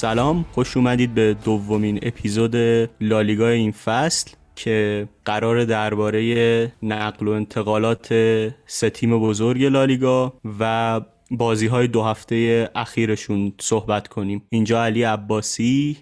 سلام خوش اومدید به دومین اپیزود لالیگا این فصل که قرار درباره نقل و انتقالات سه تیم بزرگ لالیگا و بازی های دو هفته اخیرشون صحبت کنیم. اینجا علی عباسی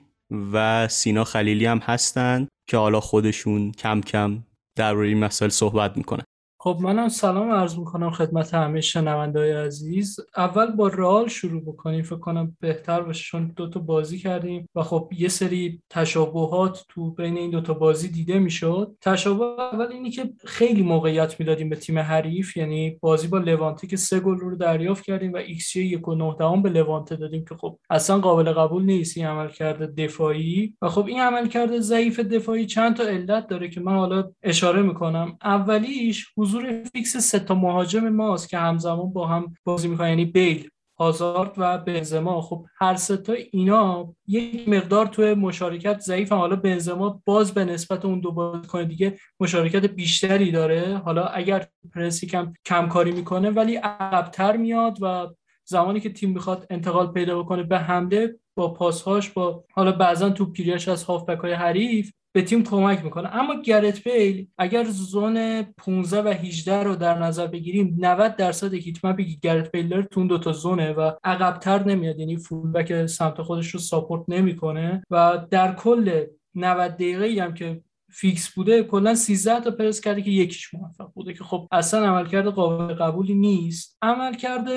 و سینا خلیلی هم هستن که حالا خودشون کم کم درباره این مسائل صحبت می‌کنن. خب منم سلام عرض می‌کنم خدمت همه شنوندای عزیز. اول با رئال شروع بکنیم. فکر کنم بهتر باشه چون دو تا بازی کردیم و خب یه سری تشابهات تو بین این دو تا بازی دیده می‌شد. تشابه اول اینی که خیلی موقعیت می‌دادیم به تیم حریف یعنی بازی با لوانته که سه گل رو دریافت کردیم و ایکس جی یک و به لوانته دادیم که خب اصلا قابل قبول نیست این عملکرد دفاعی. و خب این عملکرد ضعیف دفاعی چند تا علت داره که من حالا اشاره می‌کنم. اولیش حضور فیکس سه تا مهاجم ماست که همزمان با هم بازی می‌کنن. یعنی بیل هازارد و بنزما. خب هر سه تا اینا یک مقدار توی مشارکت ضعیف حالا بنزما باز به نسبت اون دو بازیکن دیگه مشارکت بیشتری داره. حالا اگر پرسی کم کم کاری می‌کنه ولی عقبتر میاد و زمانی که تیم می‌خواد انتقال پیدا بکنه به حمله با پاسهاش با حالا بعضا تو پیریاش از هافبک های حریف به تیم کمک می‌کنه. اما گرت بیل اگر زون 15 و 18 رو در نظر بگیریم 90 درصد هیت بگی گرت بیل داره تو دو تا زونه و عقبتر نمیاد. یعنی فولبک سمت خودش رو ساپورت نمی‌کنه و در کل 90 دقیقه هم که فیکس بوده کلا 13 تا پرس کرده که یکیش موفق بوده که خب اصلا عملکرد قابل قبولی نیست. عملکرد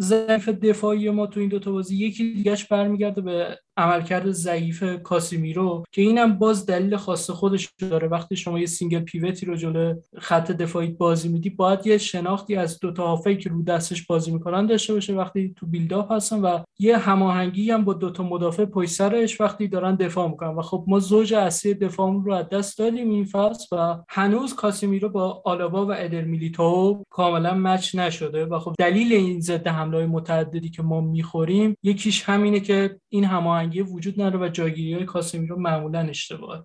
ضعیف دفاعی ما تو این دو تا بازی یکی دیگهش برمیگرده به عملکرد ضعیف کاسیمیرو که اینم باز دلیل خاص خودش داره. وقتی شما یه single pivot ی رو جلو خط دفاعی بازی میدی باید یه شناختی از دو تا که رو دستش بازی می‌کنن داشته باشه وقتی تو build-up هستن و یه هماهنگی هم با دو تا مدافع پشت سرش وقتی دارن دفاع می‌کنن. و خب ما زوج اصلی دفاعمون رو از دست دادیم این فصل و هنوز کاسیمیرو با آلابا و ادر میلیتائو کاملا match نشده و خب دلیل این ضد حمله متعددی که ما می‌خوریم یکیش همینه که این هماهنگی هماهنگی وجود نداره و جایگیری های کاسمیرو معمولا اشتباهه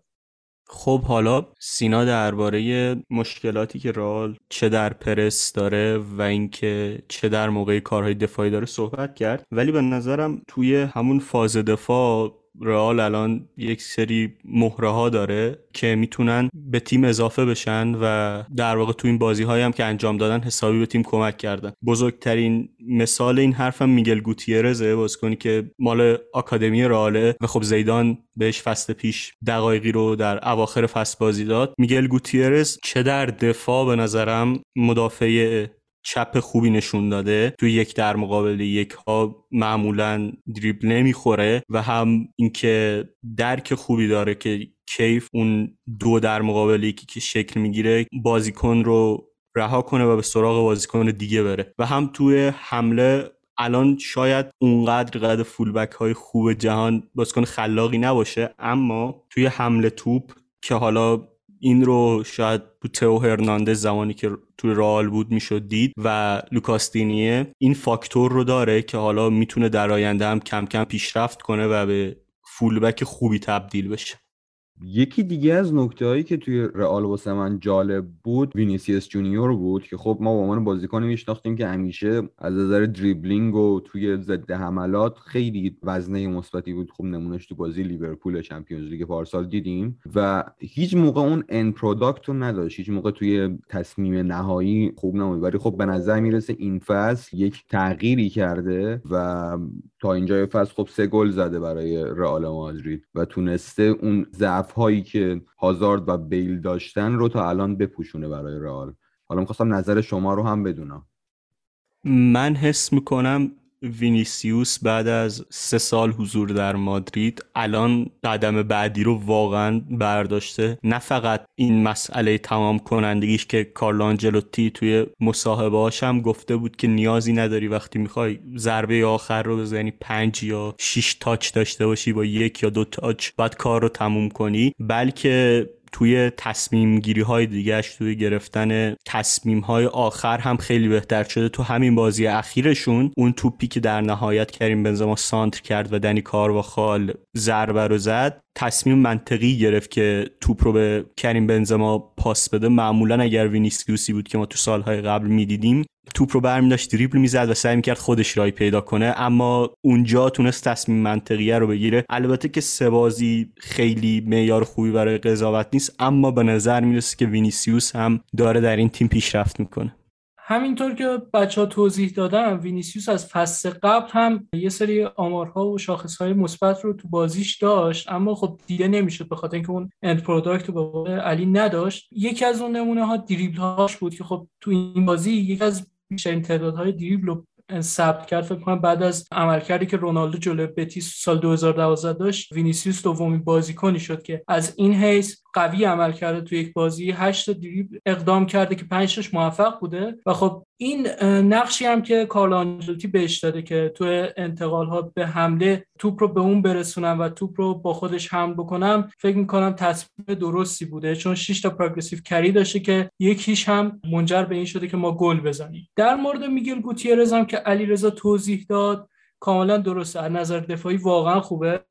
خب حالا سینا درباره مشکلاتی که رال چه در پرس داره و اینکه چه در موقع کارهای دفاعی داره صحبت کرد. ولی به نظرم توی همون فاز دفاع رئال الان یک سری مهره ها داره که می‌تونن به تیم اضافه بشن و در واقع تو این بازی هم که انجام دادن حسابی به تیم کمک کردن. بزرگترین مثال این حرفم میگل گوتیرزه بازیکنی که مال آکادمی رئاله و خب زیدان بهش فصل پیش دقایقی رو در اواخر فصل بازی داد. میگل گوتیرز چه در دفاع به نظرم مدافع چپ خوبی نشون داده. توی یک در مقابل یک ها معمولا دریبل نمی‌خوره و هم اینکه درک خوبی داره که کیف اون دو در مقابل یکی که شکل می‌گیره بازیکن رو رها کنه و به سراغ بازیکن دیگه بره. و هم توی حمله الان شاید اونقدر قد فولبک های خوب جهان بازیکن خلاقی نباشه اما توی حمله توپ که حالا این رو شاید تئو هرناندز زمانی که توی رئال بود می‌شد دید و لوکاستینیه این فاکتور رو داره که حالا می‌تونه در آینده هم کم کم پیشرفت کنه و به fullback خوبی تبدیل بشه. یکی دیگه از نکته هایی که توی رئال واسه من جالب بود وینیسیوس جونیور بود که خب ما با عنوان بازیکنی میشناختیم که همیشه از نظر دریبلینگ و توی ضد حملات خیلی وزنه مثبتی بود. خب نمونهش تو بازی لیورپول Champions League پارسال دیدیم و هیچ موقع اون end product رو نداشت. هیچ موقع توی تصمیم نهایی خوب نبود. ولی خب به نظر می‌رسه این فصل یک تغییری کرده و تا اینجای فصل خب سه گل زده برای رئال مادرید و تونسته اون ضعف هایی که هازارد و بیل داشتن رو تا الان بپوشونه برای رئال. حالا می‌خواستم نظر شما رو هم بدونم. من حس می‌کنم وینیسیوس بعد از سه سال حضور در مادرید الان قدم بعدی رو واقعا برداشته. نه فقط این مسئله تمام کنندگیش که کارلانجلوتی توی مصاحبه هم گفته بود که نیازی نداری وقتی می‌خوای ضربه آخر رو بزنی پنج یا شیش تاچ داشته باشی با یک یا دو تاچ بعد کار رو تموم کنی. بلکه توی تصمیم گیری های دیگهش توی گرفتن تصمیم های آخر هم خیلی بهتر شده. تو همین بازی اخیرشون اون توپی که در نهایت کریم بنزما سانتر کرد و دنی کارواخال ضربه رو زد تصمیم منطقی گرفت که توپ رو به کریم بنزما پاس بده. معمولا اگر وینیسیوسی بود که ما تو سالهای قبل می‌دیدیم توپ رو برمی داشت دریبل می‌زد و سعی می‌کرد خودش راهی پیدا کنه. اما اونجا تونست تصمیم منطقیه رو بگیره. البته که سه بازی خیلی معیار خوبی برای قضاوت نیست اما به نظر می‌رسه که وینیسیوس هم داره در این تیم پیشرفت می‌کنه. همینطور که بچه ها توضیح دادن وینیسیوس از فصل قبل هم یه سری آمارها و شاخصهای مثبت رو تو بازیش داشت اما خب دیده نمی‌شد به خاطر اینکه اون end product رو به علی نداشت. یکی از اون نمونه ها دریبل هاش بود که خب تو این بازی یکی از بیشترین تعدادهای دریبل رو ثبت کرد. فکر کنم بعد از عملکردی که رونالدو جلوی بتیس سال 2012 داشت وینیسیوس دومین بازیکنی شد که از این حیث قوی عمل کرده تو یک بازی 8 دریبل اقدام کرده که 5 تاش موفق بوده. و خب این نقشی هم که کارل آنجلوتی بهش داده که تو انتقال ها به حمله توپ رو به اون برسونم و توپ رو با خودش حمل بکنم فکر می‌کنم تصمیم درستی بوده. چون 6 تا پروگرسیو کری داشته که یکیش هم منجر به این شده که ما گل بزنیم. در مورد میگل گوتیرز هم که علیرضا توضیح داد کاملا درسته. از نظر دفاعی واقعا خوبه.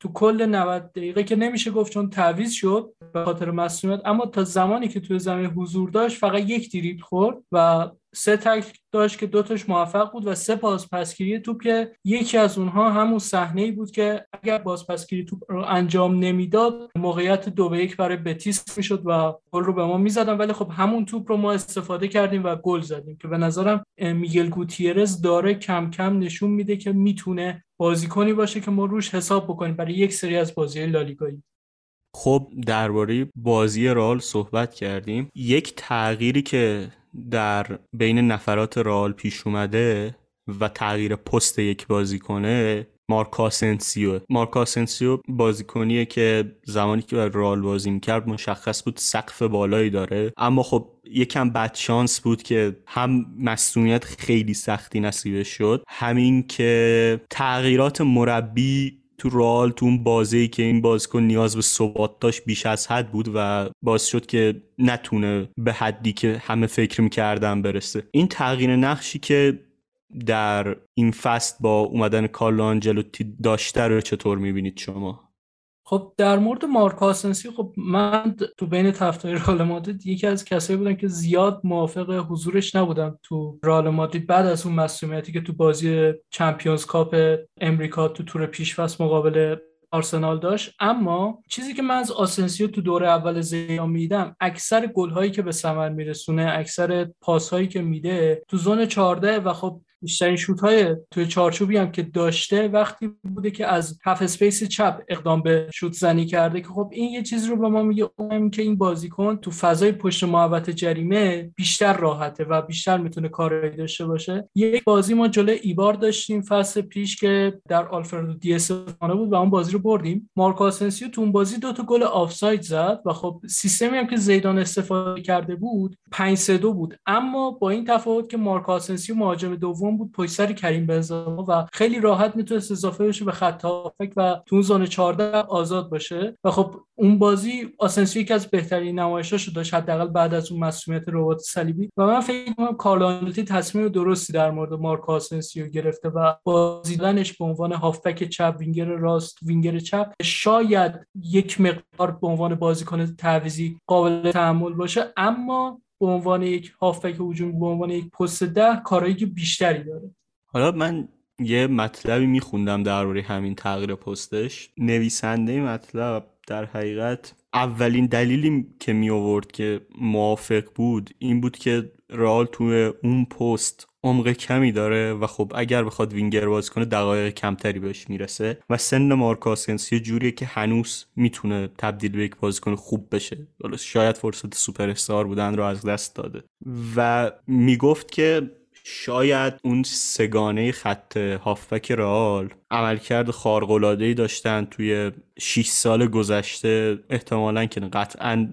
تو کل 90 دقیقه که نمیشه گفت چون تعویض شد به خاطر مسئولیت اما تا زمانی که توی زمین حضور داشت فقط یک دریبل خورد و سه تک داشت که دوتاش موفق بود و سه پاسپسگیری توپ که یکی از اونها همون صحنه ای بود که اگر بازپسگیری توپ رو انجام نمی‌داد موقعیت دو به یک برای بتیس می‌شد و گل رو به ما می‌زدن. ولی خب همون توپ رو ما استفاده کردیم و گل زدیم که به نظرم میگل گوتیرس داره کم کم نشون میده که می‌تونه بازیکنی باشه که ما روش حساب بکنیم برای یک سری از بازی لالیگایی. خب درباره بازی رئال صحبت کردیم. یک تغییری که در بین نفرات رئال پیش اومده و تغییر پست یک بازیکنه مارکو آسنسیو مارکو آسنسیو بازیکنیه که زمانی که رئال رئال بازی می‌کرد مشخص بود سقف بالایی داره. اما خب یکم بد شانس بود که هم مصدومیت خیلی سختی نصیبش شد همین که تغییرات مربی تو رئال تو اون بازی که این بازیکن نیاز به ثبات داشت بیش از حد بود و باعث شد که نتونه به حدی که همه فکر می‌کردن برسه. این تغییر نقشی که در این فست با اومدن کارلو آنجلوتی داشته رو چطور می‌بینید شما؟ خب در مورد مارک آسنسی خب من تو بین تفتای رال مادرید یکی از کسایی بودم که زیاد موافق حضورش نبودم تو رال مادرید بعد از اون مسئولیتی که تو بازی چمپیونز کاپ امریکا تو تور پیشفصل مقابل آرسنال داشت اما چیزی که من از آسنسیو تو دوره اول زیدان دیدم اکثر گل هایی که به ثمر میرسونه اکثر پاس هایی که میده تو zone 14 و خب بیشترین شوت های توی چارچوبی هم که داشته وقتی بوده که از half space چپ اقدام به شوت زنی کرده که خب این یه چیزی رو به ما میگه اون که این بازیکن تو فضای پشت محوطه جریمه بیشتر راحته و بیشتر می‌تونه کاری داشته باشه. یک بازی ما جلوی ایبار داشتیم فصل پیش که در آلفردو دی بود و اون بازی رو بردیم. مارکو آسنسیو تو اون بازی دو تا گل آفساید زد و خب سیستمی هم که زیدان استفاده کرده بود 5 3 بود. اما با این تفاوت که مارکو آسنسیو مهاجم دوم بود پشت سر کریم بنزما و خیلی راحت می‌تونست اضافه بشه به خط هافبک و تو zone 14 آزاد باشه. و خب اون بازی آسنسیو یکی از بهترین نمایشاشو داشت حداقل بعد از اون مصدومیت رباط صلیبی. و من فکر می‌کنم کارلو تصمیم درستی در مورد مارکو آسنسیو گرفته و بازی دادنش به عنوان هافبک چپ وینگر راست وینگر چپ شاید یک مقدار به عنوان بازیکن تعویضی قابل تحمل باشه. اما به عنوان یک هافبک هجومی به عنوان یک پست ده کارایی که بیشتری داره. حالا من یه مطلبی میخوندم درباره همین تغییر پستش. نویسنده مطلب در حقیقت اولین دلیلی که می آورد که موافق بود این بود که رال توی اون پست عمق کمی داره و خب اگر بخواد وینگر باز کنه دقایق کمتری بهش می‌رسه و سن مارک آسنسیو جوریه که هنوز می‌تونه تبدیل به یک بازیکن خوب بشه. شاید فرصت سوپر استار بودن رو از دست داده. و می‌گفت که شاید اون سگانه خط هافبک رئال عملکرد خارق‌العاده‌ای داشتن توی 6 سال گذشته. احتمالا که قطعا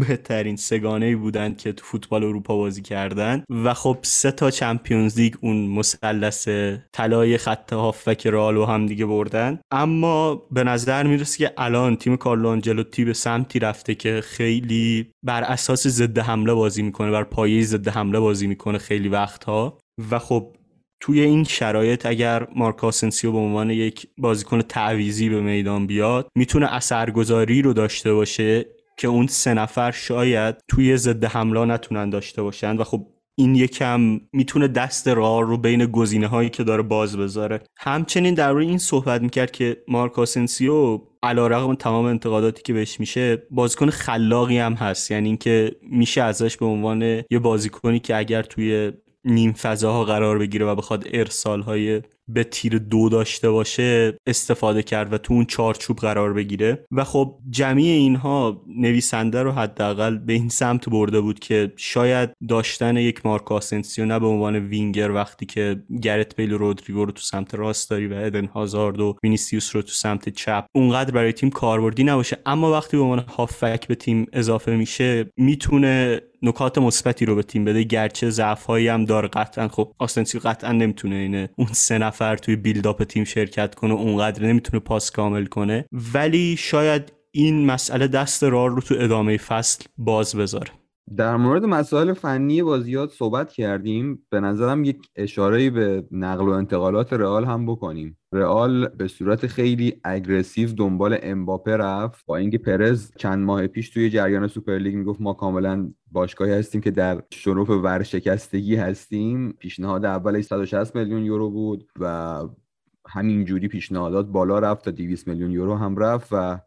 بهترین سگانه بودند که تو فوتبال اروپا بازی کردن و خب سه تا چمپیونز لیگ اون مثلث طلای خط هافک رالو هم دیگه بردن. اما به نظر می‌رسه که الان تیم کارلو آنجلوتی به سمتی رفته که خیلی بر اساس ضد حمله بازی می‌کنه بر پایه ضد حمله بازی می‌کنه خیلی وقتها. و خب توی این شرایط اگر مارک آسنسیو به عنوان یک بازیکن تعویزی به میدان بیاد می‌تونه اثرگذاری رو داشته باشه. که اون سه نفر شاید توی ضد حمله نتونن داشته باشن و خب این یکم می‌تونه دست راه رو بین گزینه هایی که داره باز بذاره. همچنین در روی این صحبت می‌کرد که مارک آسنسیو علا رقم تمام انتقاداتی که بهش میشه بازیکن خلاقی هم هست. یعنی اینکه میشه ازش به عنوان یه بازیکنی که اگر توی نیم فضاها قرار بگیره و بخواد ارسال های به تیر دو داشته باشه استفاده کرد و تو اون چارچوب قرار بگیره. و خب جمیع اینها نویسنده رو حداقل به این سمت برده بود که شاید داشتن یک مارکو آسنسیو نه به عنوان وینگر وقتی که گرت بیل و رودریگو رو تو سمت راست داری و ادن هازارد و وینیسیوس رو تو سمت چپ اونقدر برای تیم کاربردی نباشه. اما وقتی به عنوان هافبک به تیم اضافه میشه می‌تونه نکات مثبتی رو به تیم بده. گرچه ضعفهایی هم داره. قطعا خب آسنسیو قطعا نمی‌تونه عین اون سه نفر توی build-up تیم شرکت کنه اونقدر نمی‌تونه پاس کامل کنه. ولی شاید این مسئله دست رئال رو تو ادامه فصل باز بذاره. در مورد مسائل فنی بازیا صحبت کردیم. به نظرم یک اشاره به نقل و انتقالات رئال هم بکنیم. رئال به صورت خیلی aggressive دنبال امباپه رفت. با اینکه پرز چند ماه پیش توی جریان سوپرلیگ می‌گفت ما کاملا باشگاهی هستیم که در شرف ورشکستگی هستیم. پیشنهاد اولش 160 میلیون یورو بود و همینجوری پیشنهادات بالا رفت تا 200 میلیون یورو هم رفت و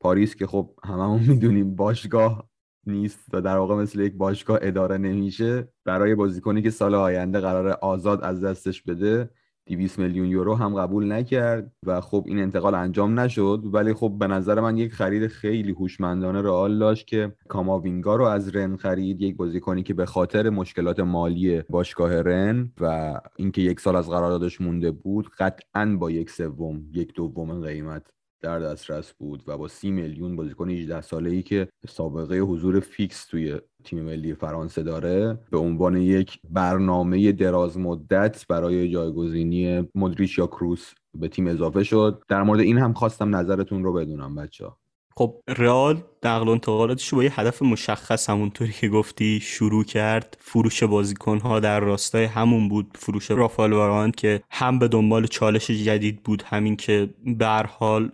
پاریس که خب هممون می‌دونیم باشگاه نیست و در واقع مثل یک باشگاه اداره نمیشه. برای بازیکنی که سال آینده قراره آزاد از دستش بده 200 میلیون یورو هم قبول نکرد و خب این انتقال انجام نشد. ولی خب به نظر من یک خرید خیلی هوشمندانه رئال داشت که کاماوینگا رو از رن خرید. یک بازیکنی که به خاطر مشکلات مالی باشگاه رن و اینکه یک سال از قراردادش مونده بود قطعا با یک سوم یک دوم قیمت در دسترس بود و با سی میلیون بازیکن 18 ساله ای که سابقه حضور فیکس توی تیم ملی فرانسه داره به عنوان یک برنامه دراز مدت برای جایگزینی مدریچ یا کروس به تیم اضافه شد. در مورد این هم خواستم نظرتون رو بدونم بچه ها. خب رئال نقل و انتقالاتش با یه هدف مشخص همونطوری که گفتی شروع کرد. فروش بازیکنها در راستای همون بود. فروش رافال واران که هم به دنبال چالش جدید بود همین که به حال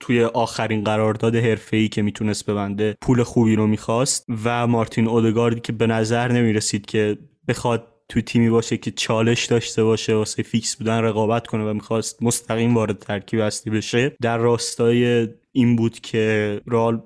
توی آخرین قرارداد حرفه‌ای که می‌تونست ببنده پول خوبی رو می‌خواست و مارتین اودگاردی که به نظر نمی‌رسید که بخواد توی تیمی باشه که چالش داشته باشه واسه فیکس بودن رقابت کنه و می‌خواست مستقیم وارد ترکیب اصلی بشه در راستای این بود که رال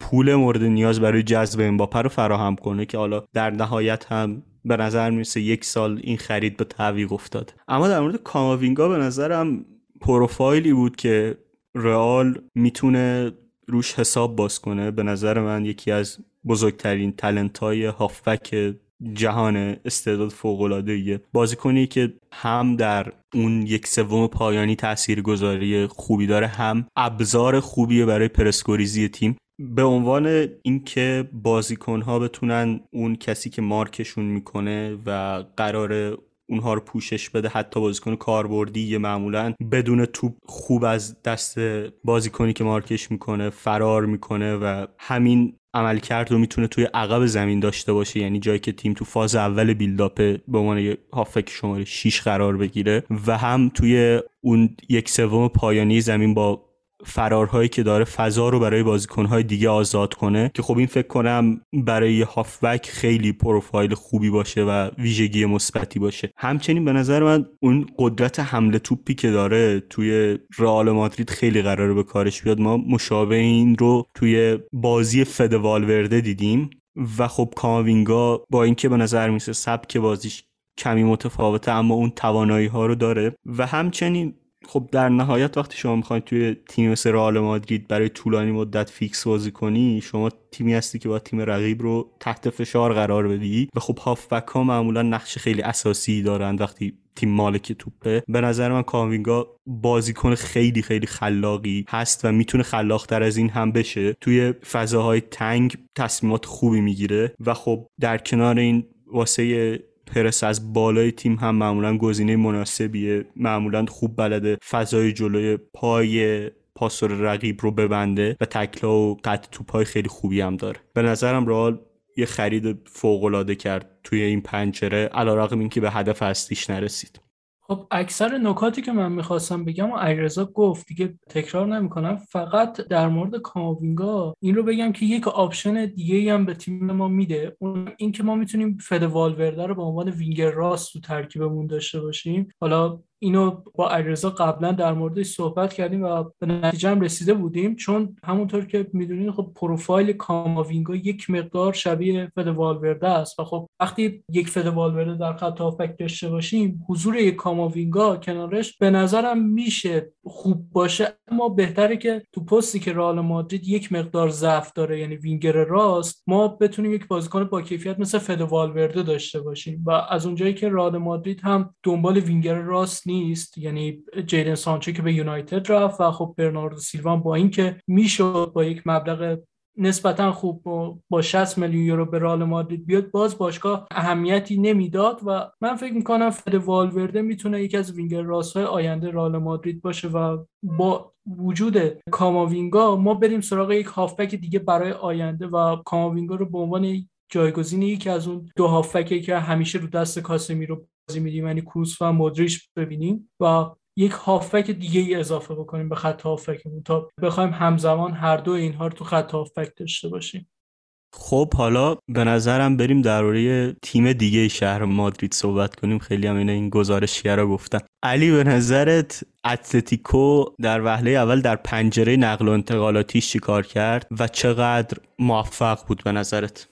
پول مورد نیاز برای جذب امباپه رو فراهم کنه که حالا در نهایت هم به نظر می‌رسه یک سال این خرید به تعویق افتاد. اما در مورد کاماوینگا به نظرم پروفایلی بود که رئال می‌تونه روش حساب باز کنه. به نظر من یکی از بزرگترین تلنت های هافبک جهان استعداد فوق العاده بازیکنی که هم در اون یک سوم پایانی تاثیر گذاری خوبی داره هم ابزار خوبیه برای پرسکوریزی تیم. به عنوان اینکه بازیکن ها بتونن اون کسی که مارکشون می‌کنه و قرار اونها رو پوشش بده حتی بازیکن کاربردی معمولا بدون توپ خوب از دست بازیکنی که مارکش می‌کنه فرار می‌کنه و همین عملکرد رو می‌تونه توی عقب زمین داشته باشه. یعنی جایی که تیم تو فاز اول بیلداپ به عنوان هافک شماره 6 قرار بگیره و هم توی اون یک سوم پایانی زمین با فرارهایی که داره فضا رو برای بازیکنهای دیگه آزاد کنه که خب این فکر کنم برای هافبک خیلی پروفایل خوبی باشه و ویژگی مثبتی باشه. همچنین به نظر من اون قدرت حمله توپی که داره توی رئال مادرید خیلی قراره به کارش بیاد. ما مشابه این رو توی بازی فد والورده دیدیم و خب کاماوینگا با اینکه به نظر میسه سبک بازیش کمی متفاوته اما اون توانایی ها رو داره و همچنین خب در نهایت وقتی شما می‌خواید توی تیم مثل رئال مادرید برای طولانی مدت فیکس بازی کنی شما تیمی هستی که با تیم رقیب رو تحت فشار قرار بدی و خب هافبک ها معمولا نقش خیلی اساسی دارن وقتی تیم مالک توپه. به نظر من کاوینگا بازیکن خیلی خیلی خلاقی هست و می‌تونه خلاقتر از این هم بشه. توی فضاهای تنگ تصمیمات خوبی می‌گیره و خب در کنار این واسه پرس از بالای تیم هم معمولا گزینه مناسبیه معمولا خوب بلده فضای جلوی پای پاسور رقیب رو ببنده و تکلا و قطع توپای خیلی خوبی هم داره. به نظرم رئال یه خرید فوق العاده کرد توی این پنجره علیرغم اینکه به هدف اصلیش نرسید. خب اکثر نکاتی که من می‌خواستم بگم و علیرضا گفت دیگه تکرار نمی‌کنم فقط در مورد کاماوینگا این رو بگم که یک option دیگه هم به تیم ما میده. اون اینکه ما می‌تونیم فده والورده رو به عنوان وینگر راست تو ترکیبمون داشته باشیم. حالا اینو با علیرضا قبلا در موردش صحبت کردیم و به نتیجه هم رسیده بودیم. چون همونطور که می‌دونید خب پروفایل کاماوینگا یک مقدار شبیه فده والورده است و خب وقتی یک فده والورده در خط هافبک داشته باشیم حضور یک کاماوینگا کنارش به نظرم میشه خوب باشه اما بهتره که تو پستی که رئال مادرید یک مقدار ضعف داره یعنی وینگر راست ما بتونیم یک بازیکن با کیفیت مثل فده والورده داشته باشیم و از اونجایی که رئال مادرید هم دنبال وینگر راست نیست یعنی جیدن سانچو که به یونایتد رفت و خب برناردو سیلوا با اینکه می‌شد با یک مبلغ نسبتا خوب با 60 میلیون یورو به رئال مادرید بیاد باز باشگاه اهمیتی نمی‌داد و من فکر می‌کنم فد والورده می‌تونه یکی از وینگر راست های آینده رئال مادرید باشه و با وجود کاماوینگا ما بریم سراغ یک هافبک دیگه برای آینده و کاماوینگا رو به عنوان جایگزین یکی از اون دو هافبکی که همیشه رو دست کاسمی رو بازی میدیم یعنی کروس و مودریچ ببینیم و یک هافک دیگه ای اضافه بکنیم به خط هافکمون تا بخوایم همزمان هر دو اینها رو تو خط هافک داشته باشیم. خب حالا به نظرم بریم درباره تیم دیگه شهر مادرید صحبت کنیم. خیلی هم این گزارشگرا گفتن. علی به نظرت اتلتیکو در وهله اول در پنجره نقل و انتقالاتیش چیکار کرد و چقدر موفق بود به نظرت؟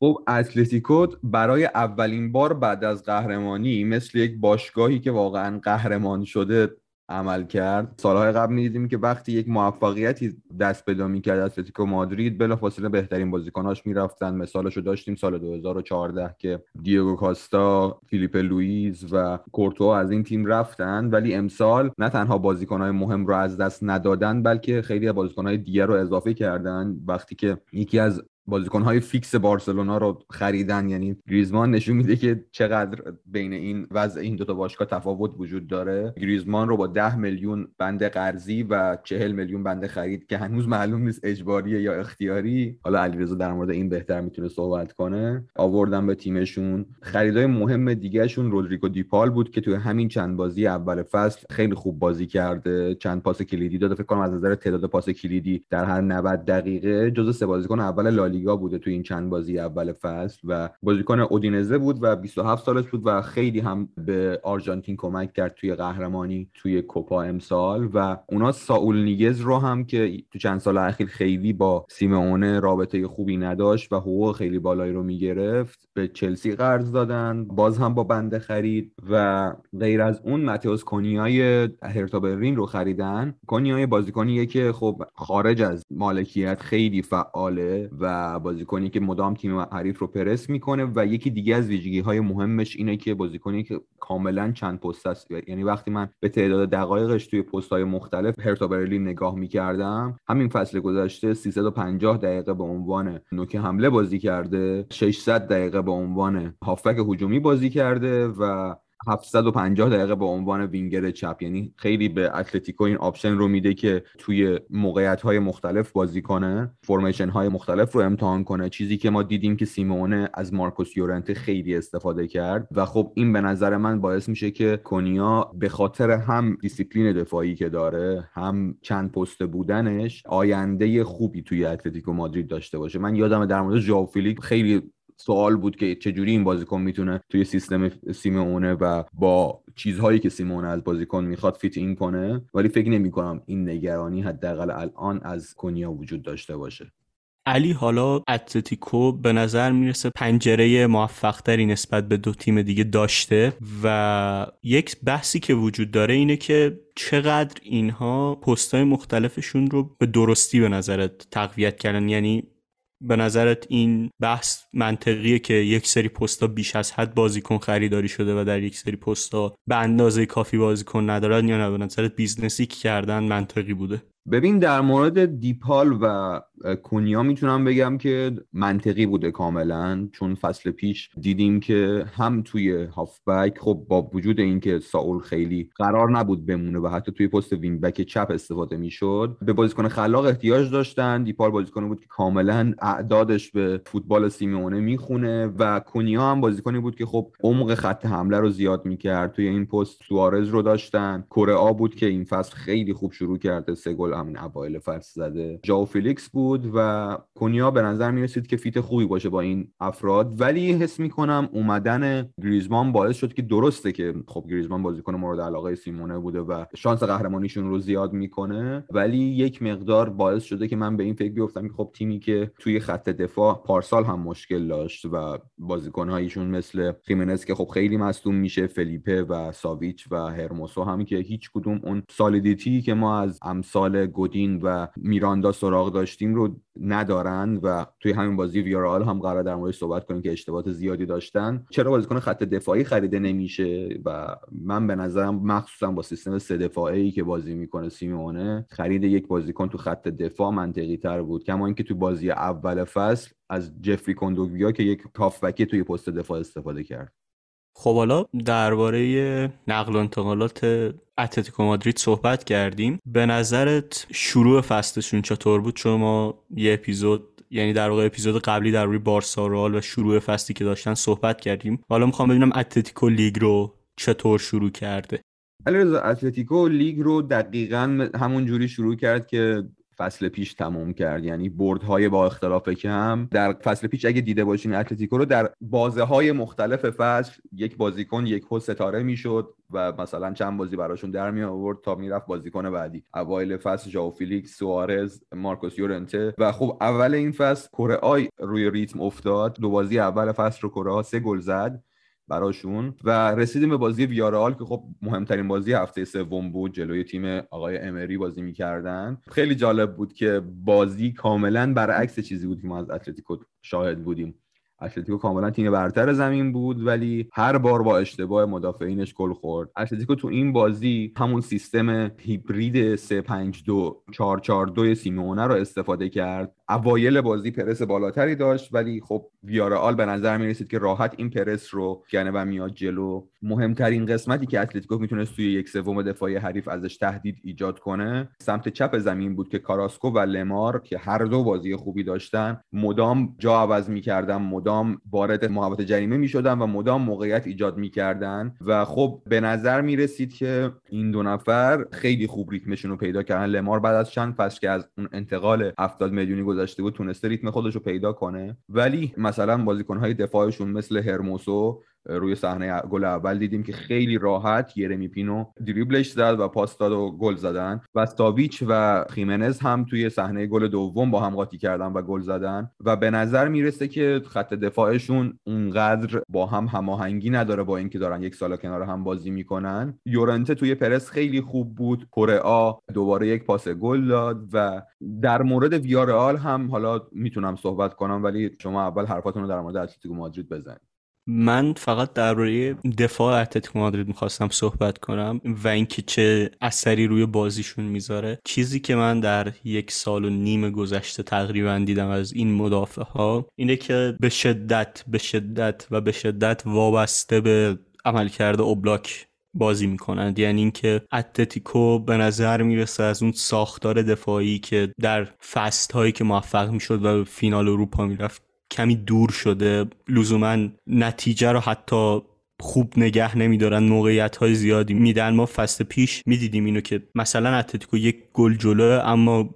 خب اتلتیکو برای اولین بار بعد از قهرمانی مثل یک باشگاهی که واقعا قهرمان شده عمل کرد. سالهای قبل می‌دیدیم که وقتی یک موفقیتی دست پیدا می‌کرد اتلتیکو مادرید بلافاصله بهترین بازیکناش می‌رفتن. مثالش رو داشتیم سال 2014 که دیگو کاستا فیلیپه لوئیز و کورتوا از این تیم رفتن. ولی امسال نه تنها بازیکنهای مهم رو از دست ندادن بلکه خیلی بازیکنهای دیگر رو اضافه کردن. وقتی که یکی از بازیکنهای فیکس بارسلونا رو خریدن. یعنی گریزمان نشون میده که چقدر بین این وضع این دوتا باشگاه تفاوت وجود داره. گریزمان رو با 10 میلیون بند قرضی و 40 میلیون بند خرید که هنوز معلوم نیست اجباریه یا اختیاری. حالا علیرضا در مورد این بهتر می‌تونه صحبت کنه. آوردن به تیمشون. خریدای مهم دیگهشون رودریگو دی پائول بود که توی همین چند بازی اول فصل خیلی خوب بازی کرده. چند پاس کلیدی داده. فکر کنم از نظر تعداد پاس کلیدی در هر 90 دقیقه جزو سه بازیکن اول لالی لیگا بوده تو این چند بازی اول فصل و بازیکن اودینزه بود و 27 سالش بود و خیلی هم به آرژانتین کمک کرد توی قهرمانی توی کوپا امسال و اونا ساول نیگز رو هم که تو چند سال اخیر خیلی با سیمونه رابطه خوبی نداشت و حقوق خیلی بالایی رو می‌گرفت به چلسی قرض دادن باز هم با بنده خرید و غیر از اون ماتئوس کنیای هرتا برلین رو خریدن. کنیای بازیکنیه که خب خارج از مالکیت خیلی فعاله و بازیکنی که مدام تیم حریف رو پرس می‌کنه و یکی دیگه از ویژگی های مهمش اینه که بازیکنی که کاملا چند پست است. یعنی وقتی من به تعداد دقایقش توی پست های مختلف هرتا برلین نگاه می‌کردم همین فصل گذشته 350 دقیقه به عنوان نوک حمله بازی کرده 600 دقیقه به عنوان هافبک هجومی بازی کرده و 750 دقیقه به عنوان وینگر چپ. یعنی خیلی به اتلتیکو این option رو میده که توی موقعیت های مختلف بازی کنه formation های مختلف رو امتحان کنه. چیزی که ما دیدیم که سیمئونه از مارکوس یورنته خیلی استفاده کرد و خب این به نظر من باعث میشه که کونیا به خاطر هم دیسیپلین دفاعی که داره هم چند پست بودنش آینده خوبی توی اتلتیکو مادرید داشته باشه. من یادم در مورد ژائو خیلی سوال بود که چجوری این بازیکن می‌تونه توی سیستم سیمونه و با چیزهایی که سیمونه از بازیکن می‌خواد فیت این کنه؟ ولی فکر نمی کنم این نگرانی حداقل الان از کنیا وجود داشته باشه. علی حالا اتلتیکو به نظر می‌رسه پنجره موفقتری نسبت به دو تیم دیگه داشته و یک بحثی که وجود داره اینه که چقدر اینها پستهای مختلفشون رو به درستی به نظرت تقویت کردن. یعنی به نظرت این بحث منطقیه که یک سری پستا بیش از حد بازیکن خریداری شده و در یک سری پستا به اندازه کافی بازیکن ندارن یا نه؟ به نظرت business ی کردن منطقی بوده. ببین در مورد دی پائول و کونیا می‌تونم بگم که منطقی بوده کاملا. چون فصل پیش دیدیم که هم توی هافبک خب با وجود اینکه ساول خیلی قرار نبود بمونه و حتی توی پست وینبک چپ استفاده می‌شد به بازیکن خلاق احتیاج داشتن. دی پائول بازیکنی بود که کاملا اعدادش به فوتبال سیمئونه می‌خونه و کونیا هم بازیکنی بود که خب عمق خط حمله رو زیاد می‌کرد. توی این پست سوارز رو داشتن. کورئا بود که این فصل خیلی خوب شروع کرده سه گل همین اوایل فصل زده. ژائو فیلیکس بود و کونیا به نظر می رسید که fit خوبی باشه با این افراد. ولی حس می کنم اومدن گریزمان باعث شد که درسته که خب گریزمان بازیکن مورد علاقه سیمئونه بوده و شانس قهرمانیشون رو زیاد می‌کنه ولی یک مقدار باعث شده که من به این فکر بیفتم که خب تیمی که توی خط دفاع پارسال هم مشکل داشت و بازیکنهایشون مثل خیمنز که خب خیلی مصدوم میشه فلیپه و ساویچ و هرموسو هم که هیچ کدوم اون solidity که ما از گودین و میراندا سراغ داشتیم رو ندارن و توی همین بازی ویارال هم قرار در موردش صحبت کنیم که اشتباهات زیادی داشتن. چرا بازیکن خط دفاعی خریده نمیشه و من به نظرم مخصوصا با سیستم سه دفاعی که بازی می‌کنه سیمونه خرید یک بازیکن تو خط دفاع منطقی تر بود. کما اینکه تو بازی اول فصل از جفری کندوگویا که یک کافبکی توی پست دفاع استفاده کرد. خب حالا درباره نقل و انتقالات اتلتیکو مادرید صحبت کردیم. به نظرت شروع فصلشون چطور بود؟ چون ما یه اپیزود یعنی در واقع اپیزود قبلی در روی بارسا رئال و شروع فصلی که داشتن صحبت کردیم. حالا می‌خوام ببینم اتلتیکو لیگ رو چطور شروع کرده. علیرضا اتلتیکو لیگ رو دقیقا همون جوری شروع کرد که فصل پیش تموم کرد. یعنی بردهای با اختلاف کم. در فصل پیش اگه دیده باشین اتلتیکو رو در بازه های مختلف فصل یک بازیکن یک هو ستاره می‌شد و مثلا چند بازی براشون در می آورد تا می‌رفت بازیکن بعدی. اوایل فصل ژائو فیلیکس سوارز مارکوس یورنته و خب اول این فصل کورئا روی ریتم افتاد. دو بازی اول فصل رو کورئا سه گل زد. براشون و رسیدیم به بازی ویارئال که خب مهمترین بازی هفته سوم بود. جلوی تیم آقای امری بازی می‌کردن. خیلی جالب بود که بازی کاملا برعکس چیزی بود که ما از اتلتیکو شاهد بودیم. اتلتیکو کاملا تیم برتر زمین بود ولی هر بار با اشتباه مدافعینش گل خورد. اتلتیکو تو این بازی همون سیستم هیبرید 352 442 سیمئونه رو استفاده کرد. اوایل بازی پرس بالاتری داشت ولی خب ویارئال به نظر می رسید که راحت این پرس رو کنه و میاد جلو. مهمترین قسمتی که اتلتیکو می‌تونست توی یک سوم دفاعی حریف ازش تهدید ایجاد کنه سمت چپ زمین بود که کاراسکو و لمار که هر دو بازی خوبی داشتن مدام جا عوض می‌کردن مدام وارد محوطه جریمه می‌شدن و مدام موقعیت ایجاد می‌کردن. و خب به نظر می‌رسید که این دو نفر خیلی خوب ریتمشون رو پیدا کردن. لمار بعد از چند فصل که از اون انتقال 70 میلیونی گذشته بود تونسته ریتم خودش رو پیدا کنه. ولی مثلا بازیکنهای دفاعشون مثل هرموسو روی صحنه گل اول دیدیم که خیلی راحت یرمی پینو دریبلش زد و پاس داد و گل زدن. و ساویچ و خیمنز هم توی صحنه گل دوم با هم قاطی کردن و گل زدن. و به نظر می‌رسه که خط دفاعشون اونقدر با هم هماهنگی نداره با اینکه دارن یک سال کنار هم بازی می‌کنن. یورنته توی پرس خیلی خوب بود. کره آ دوباره یک پاس گل داد و در مورد ویارال هم حالا می‌تونم صحبت کنم ولی شما اول حرفاتون رو در مورد اتلتیکو مادرید بزنید. من فقط درباره دفاع اتلتیکو مادرید می‌خواستم صحبت کنم و اینکه چه اثری روی بازیشون می‌ذاره. چیزی که من در یک سال و نیم گذشته تقریبا دیدم از این مدافع ها اینه که به شدت به شدت و به شدت وابسته به عملکرد اوبلاک بازی می‌کنند. یعنی اینکه اتلتیکو به نظر می‌رسه از اون ساختار دفاعی که در فصل هایی که موفق می‌شد و فینال اروپا می‌رفت کمی دور شده. لزوما نتیجه رو حتی خوب نگه نمیدارن موقعیت های زیادی میدن. ما فصل پیش می‌دیدیم اینو که مثلا اتلتیکو یک گل جلوه اما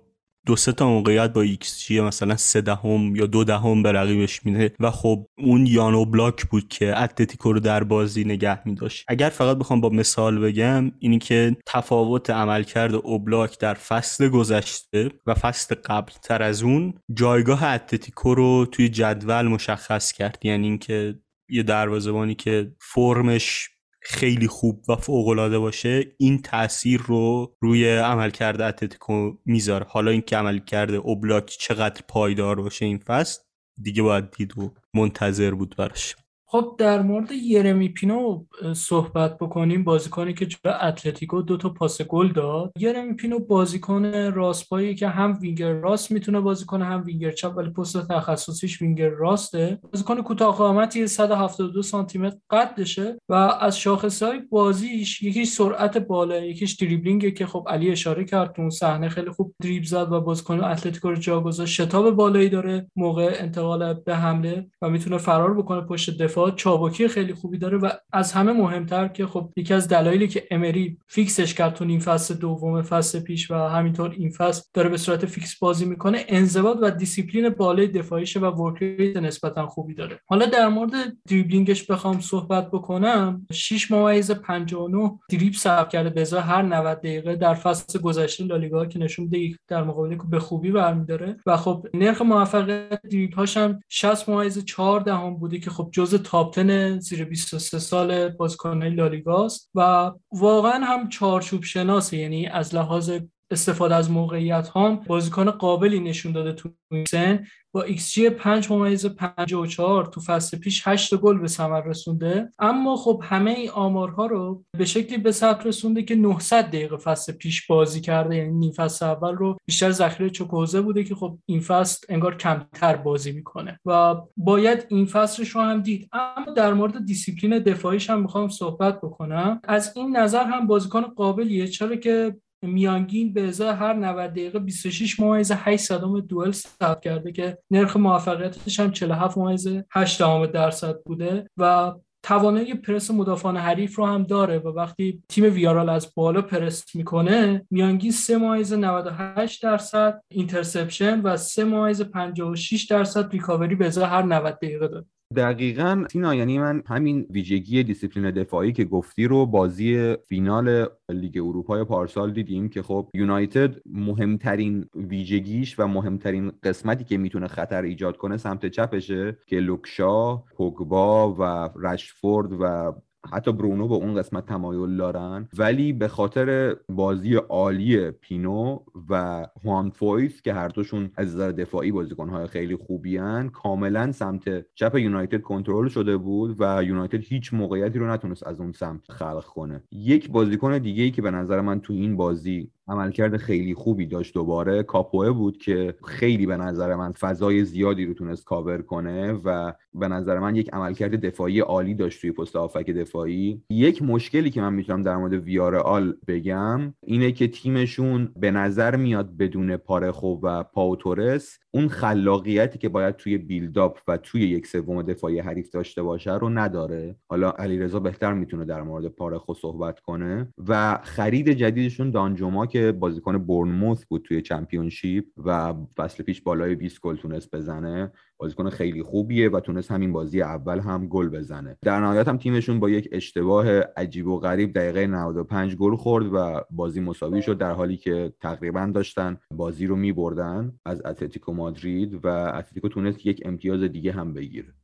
دو سه تا موقعیت با ایکس جی مثلا سه دهم یا دو دهم به رقیبش میده و خب اون یان اوبلاک بود که اتلتیکو رو در بازی نگه میداشت. اگر فقط بخوام با مثال بگم اینی که تفاوت عملکرد اوبلاک در فصل گذشته و فصل قبل تر از اون جایگاه اتلتیکو رو توی جدول مشخص کرد. یعنی اینکه یه دروازه‌بانی که فرمش خیلی خوب و فوقالعاده باشه این تاثیر رو روی عملکرد اتلتیکو می‌ذاره. حالا اینکه عملکرد اوبلاک چقدر پایدار باشه این فصل دیگه باید دید و منتظر بود براش. خب در مورد یرمی پینو صحبت بکنیم بازیکنی که جلو اتلتیکو دو تا پاس گل داد. یرمی پینو بازیکن راستپایی که هم وینگر راست می‌تونه بازی کنه هم وینگر چپ ولی پست تخصصیش وینگر راسته. بازیکن کوتاه قامتی 172 سانتی متر قدشه و از شاخصهای بازیش یکیش سرعت بالا یکیش دریبلینگه که خب علی اشاره کرد اون صحنه خیلی خوب دریبل زد و بازیکن اتلتیکو رو جا گذاشت. شتاب بالایی داره موقع انتقال به حمله و می‌تونه فرار بکنه پشت دفاع. چابکی خیلی خوبی داره و از همه مهمتر که خب یکی از دلایلی که امری فیکسش کرد تو نیم فصل دوم فصل پیش و همینطور این فصل داره به صورت فیکس بازی می‌کنه انضباط و دیسیپلین بالای دفاعیشه و work نسبتا خوبی داره. حالا در مورد دریبلینگش بخوام صحبت بکنم. 6 ممیز 59 دریبل ثبت کرده به هر 90 دقیقه در فصل گذشته لالیگا که نشون میده در مقابل به خوبی برمیداره. و خب نرخ موفقیت دریبل هاش هم 60 ممیز 4 دهم بوده که خب جزء top 10 زیر 23 سال بازیکنان لالیگاست و واقعا هم چارچوب شناسه یعنی از لحاظ استفاده از موقعیت هم بازیکن قابلی نشون داده تو سن. با xG 5 ممیز 54 تو فصل پیش 8 گل به ثمر رسونده. اما خب همه این آمارها رو به شکلی به ثبت رسونده که 900 دقیقه فصل پیش بازی کرده. یعنی نیم فصل اول رو بیشتر ذخیره چوکوئزه بوده که خب این فصل انگار کمتر بازی می‌کنه. و باید این فصلش رو هم دید. اما در مورد دیسیپلین دفاعیش هم می‌خوام صحبت بکنم. از این نظر هم بازیکن قابلیه. چرا که میانگین به ازای هر 90 دقیقه 26 ممیز 8 صدم دوئل ثبت کرده که نرخ موفقیتش هم 47 ممیز 8 درصد بوده و توانایی پرس مدافعان حریف رو هم داره و وقتی تیم ویارئال از بالا پرس می‌کنه میانگین 3 ممیز 98 درصد interception و 3 ممیز 56 درصد recovery به ازای هر 90 دقیقه داره. دقیقا سینا یعنی من همین ویژگی دیسیپلین دفاعی که گفتی رو بازی فینال لیگ اروپای پارسال دیدیم که خب یونایتد مهمترین ویژگیش و مهمترین قسمتی که می‌تونه خطر ایجاد کنه سمت چپشه که لوک شا، پوگبا و رشفورد و حتی برونو به اون قسمت تمایل دارن. ولی به خاطر بازی عالی پینو و خوان فویت که هر دوشون از نظر دفاعی بازیکنهای خیلی خوبی هن کاملا سمت چپ یونایتد کنترل شده بود و یونایتد هیچ موقعیتی رو نتونست از اون سمت خلق کنه. یک بازیکن دیگه ای که به نظر من تو این بازی عملکرد خیلی خوبی داشت دوباره. کاپوئه بود که خیلی به نظر من فضای زیادی رو تونست کاور کنه و به نظر من یک عملکرد دفاعی عالی داشت توی پست هافبک دفاعی. یک مشکلی که من می‌تونم در مورد ویارئال بگم اینه که تیمشون به نظر میاد بدون پارخو و پائو تورس اون خلاقیتی که باید توی بیلداپ و توی یک سوم دفاعی حریف داشته باشه رو نداره. حالا علیرضا بهتر می‌تونه در مورد پارخو صحبت کنه. و خرید جدیدشون دانجوما که بازیکن برنموث بود توی چمپیونشیپ و فصل پیش بالای 20 گل تونست بزنه بازیکن خیلی خوبیه و تونست همین بازی اول هم گل بزنه. در نهایت هم تیمشون با یک اشتباه عجیب و غریب دقیقه 95 گل خورد و بازی مساوی شد در حالی که تقریبا داشتن بازی رو میبردن از اتلتیکو مادرید و اتلتیکو تونست یک امتیاز دیگه هم بگیره.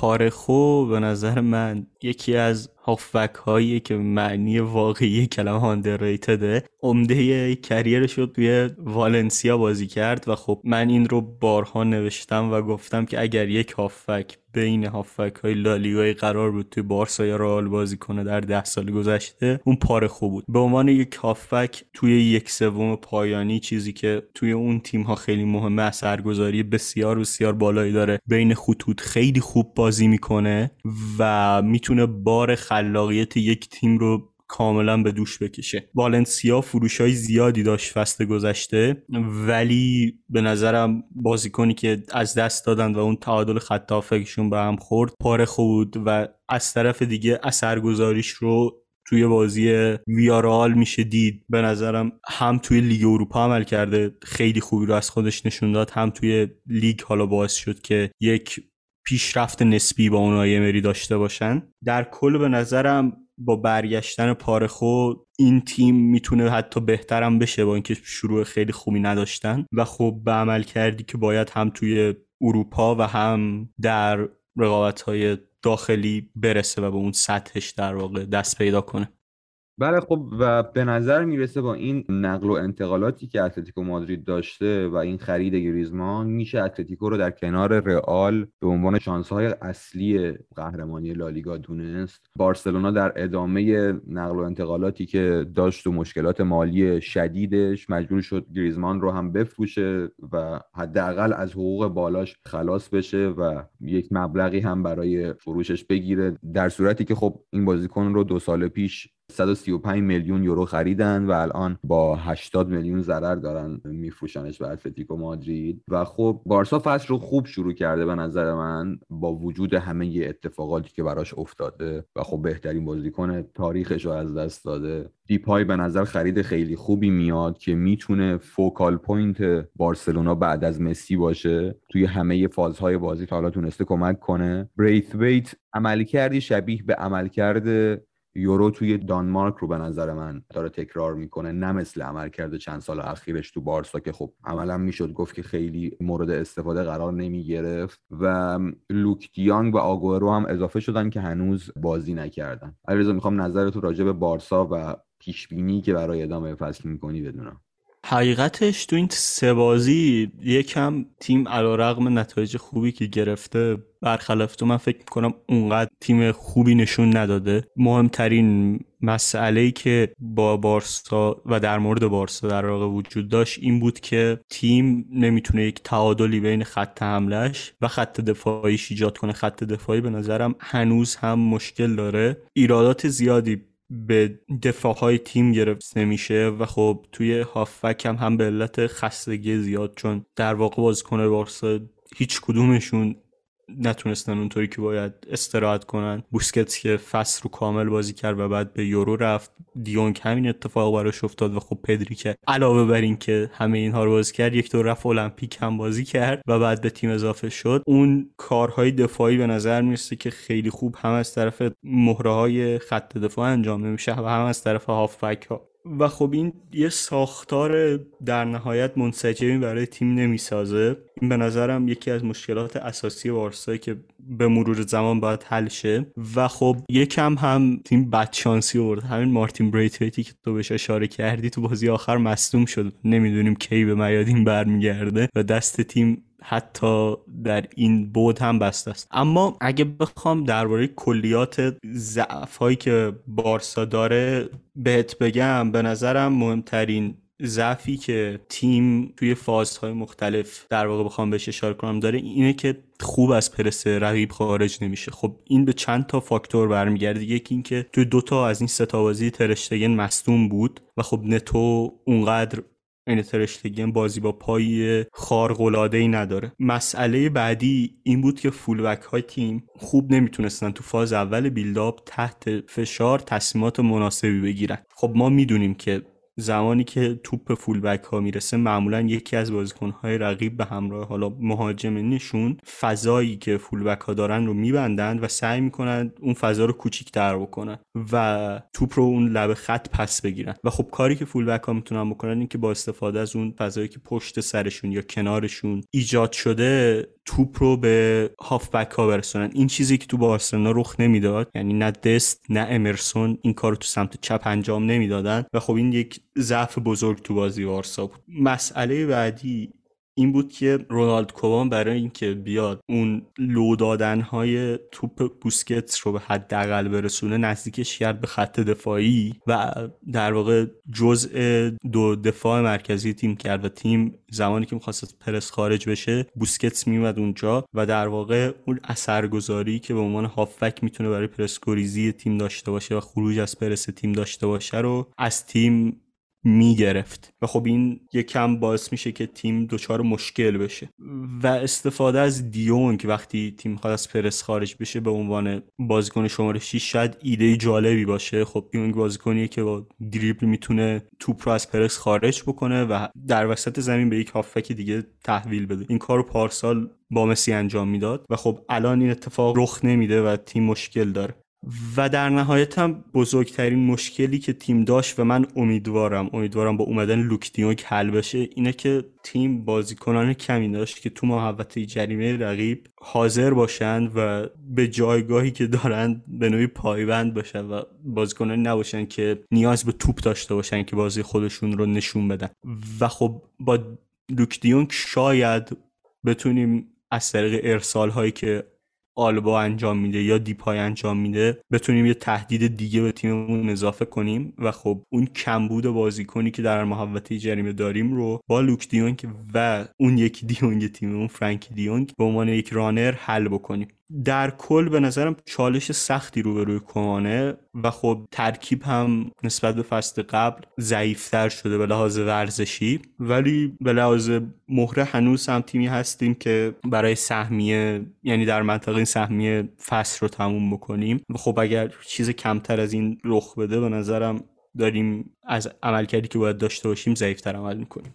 پارخو به نظر من یکی از هافبک هایی که معنی واقعی کلمه هاندرریتده عمده کریرش رو توی والنسیا بازی کرد و خب من این رو بارها نوشتم و گفتم که اگر یک هافبک بین هافک های لالیگای قرار بود توی بارسا یا رئال بازی کنه در ده سال گذشته اون پاره خوب بود. به عنوان یک هافک توی یک سوم پایانی چیزی که توی اون تیم ها خیلی مهمه اثرگذاری بسیار بسیار بالایی داره. بین خطوط خیلی خوب بازی می‌کنه و می‌تونه بار خلاقیت یک تیم رو کاملا به دوش بکشه. والنسیا فروش های زیادی داشت فصل گذشته ولی به نظرم بازیکنی که از دست دادن و اون تعادل خط به هم خورد پاره خود و از طرف دیگه اثرگذاریش رو توی بازی ویارال میشه دید. به نظرم هم توی لیگ اروپا عمل کرده خیلی خوبی رو از خودش نشون داد هم توی لیگ حالا باعث شد که یک پیشرفت نسبی با اونای امری داشته باشن. در کل به نظرم با برگشتن پارخو این تیم می‌تونه حتی بهترم بشه با اینکه شروع خیلی خوبی نداشتن. و خب به عمل کردی که باید هم توی اروپا و هم در رقابت های داخلی برسه و به اون سطحش در واقع دست پیدا کنه. بله خب و به نظر می‌رسه با این نقل و انتقالاتی که اتلتیکو مادرید داشته و این خرید گریزمان میشه اتلتیکو رو در کنار رئال به عنوان شانسهای اصلی قهرمانی لالیگا دونست. بارسلونا در ادامه نقل و انتقالاتی که داشت و مشکلات مالی شدیدش مجبور شد گریزمان رو هم بفروشه و حداقل از حقوق بالاش خلاص بشه و یک مبلغی هم برای فروشش بگیره. در صورتی که خب این بازیکن رو دو سال پیش 135 میلیون یورو خریدن و الان با 80 میلیون ضرر دارن میفروشنش به اتلتیکو مادرید. و خب بارسا فصل رو خوب شروع کرده به نظر من با وجود همه اتفاقاتی که براش افتاده و خب بهترین بازیکن تاریخش رو از دست داده. دیپای به نظر خرید خیلی خوبی میاد که می‌تونه focal point بارسلونا بعد از مسی باشه. توی همه فازهای بازی تا حالا تونسته کمک کنه. بریثویت عملکردی شبیه به عملکرد یورو توی دانمارک رو به نظر من داره تکرار می‌کنه نه مثل عمل کرده چند سال اخیرش تو بارسا که خب عملا می‌شد گفت که خیلی مورد استفاده قرار نمی گرفت و لوک دیانگ و آگورو هم اضافه شدن که هنوز بازی نکردن. علیرضا می‌خوام نظرتو راجع به بارسا و پیش بینی که برای ادامه فصل می‌کنی بدونم. حقیقتش تو این سه بازی یکم تیم علا رقم نتایج خوبی که گرفته برخلاف تو من فکر می‌کنم اونقدر تیم خوبی نشون نداده. مهمترین مسئله ای که با بارسا و در مورد بارسا در واقع وجود داشت این بود که تیم نمی‌تونه یک تعادلی بین خط حملش و خط دفاعیش ایجاد کنه. خط دفاعی به نظرم هنوز هم مشکل داره. ایرادات زیادی به دفاع های تیم گرفت نمیشه و خب توی هافک هم هم به علت خستگی زیاد چون در واقع بازیکن بارسا هیچ کدومشون نتونستن اونطوری که باید استراحت کنن. بوسکتس که فصل رو کامل بازی کرد و بعد به یورو رفت. دیونگ همین اتفاق براش افتاد و خب پدری که علاوه بر این که همه اینها رو بازی کرد یک دور رفت المپیک هم بازی کرد و بعد به تیم اضافه شد. اون کارهای دفاعی به نظر می‌رسه که خیلی خوب هم از طرف مهره های خط دفاع انجام نمیشه و هم از طرف هافبک ها و خب این یه ساختار در نهایت منسجمی برای تیم نمی‌سازه. این به نظرم یکی از مشکلات اساسی بارسا که به مرور زمان باید حل شه. و خب یکم هم تیم بدشانسی آورد. همین مارتین بریتویتی که تو بهش اشاره کردی تو بازی آخر مصدوم شد. نمی‌دونیم کی به میادین برمیگرده. و دست تیم حتی در این بود هم بسته است. اما اگه بخوام درباره کلیات ضعف هایی که بارسا داره بهت بگم به نظرم مهمترین ضعفی که تیم توی فازهای مختلف در واقع بخوام بهش اشاره کنم داره اینه که خوب از پرس رقیب خارج نمیشه. خب این به چند تا فاکتور برمیگرده. یکی اینکه توی دوتا از این سه بازی ترشتگن مصدوم بود و خب نتو اونقدر این ترشتگین بازی با پای خارق‌العاده ای نداره. مسئله بعدی این بود که فولبک های تیم خوب نمی‌تونستن تو فاز اول بیلداپ تحت فشار تصمیمات مناسبی بگیرن. خب ما می‌دونیم که زمانی که توپ فول بک ها می‌رسه معمولا یکی از بازیکن های رقیب به همراه حالا مهاجمینشون فضایی که فول بک ها دارن رو میبندن و سعی می‌کنن اون فضا رو کوچیک‌تر بکنن و توپ رو اون لب خط پس بگیرن. و خب کاری که فول بک ها می‌تونن بکنن این که با استفاده از اون فضایی که پشت سرشون یا کنارشون ایجاد شده توپ رو به هافبک ها برسونن. این چیزی که تو بارسلونا رخ نمی‌داد یعنی نه دست نه امرسون این کار رو تو سمت چپ انجام نمی‌دادن. و خب این یک ضعف بزرگ تو بازی بارسا بود. مسئله بعدی این بود که رونالد کومان برای اینکه بیاد اون لو دادن های توپ بوسکتس رو به حداقل برسونه نزدیکش کرد به خط دفاعی و در واقع جزء دو دفاع مرکزی تیم کرد و تیم زمانی که می‌خواست پرس خارج بشه بوسکتس میومد اونجا و در واقع اون اثرگذاری که به عنوان هافک می‌تونه برای پرس گریزی تیم داشته باشه و خروج از پرس تیم داشته باشه رو از تیم می‌گرفت. و خب این یکم باعث میشه که تیم دچار مشکل بشه. و استفاده از دیونگ وقتی تیم می‌خواد از پرس خارج بشه به عنوان بازیکن شماره 6 شاید ایده جالبی باشه. خب دیونگ بازیکنیه که با دریبل می‌تونه توپ رو از پرس خارج بکنه و در وسط زمین به یک هافک دیگه تحویل بده. این کارو پارسال با مسی انجام می‌داد. و خب الان این اتفاق رخ نمیده و تیم مشکل داره. و در نهایت هم بزرگترین مشکلی که تیم داشت و من امیدوارم امیدوارم با اومدن لوک دیونگ حل بشه اینه که تیم بازیکنان کمی داشت که تو محوطه جریمه رقیب حاضر باشند و به جایگاهی که دارند به نوعی پایبند باشن و بازیکنانی نباشن که نیاز به توپ داشته باشن که بازی خودشون رو نشون بدن. و خب با لوک دیونگ شاید بتونیم از طریق ارسال هایی که آلبا انجام میده یا دیپای انجام میده بتونیم یه تهدید دیگه به تیممون اضافه کنیم و خب اون کمبود بازیکنی که در محوطه جریمه داریم رو با لوک دیونگ و اون یکی دیونگ تیممون فرانکی دیونگ به عنوان یک رانر حل بکنیم. در کل به نظرم چالش سختی رو به روی کمانه و خب ترکیب هم نسبت به فصل قبل ضعیفتر شده به لحاظ ورزشی. ولی به لحاظ مهره هنوز هم تیمی هستیم که برای سهمیه یعنی در منطقه این سهمیه فصل رو تموم بکنیم. و خب اگر چیز کمتر از این رخ بده به نظرم داریم از عملکردی که باید داشته باشیم ضعیفتر عمل می‌کنیم.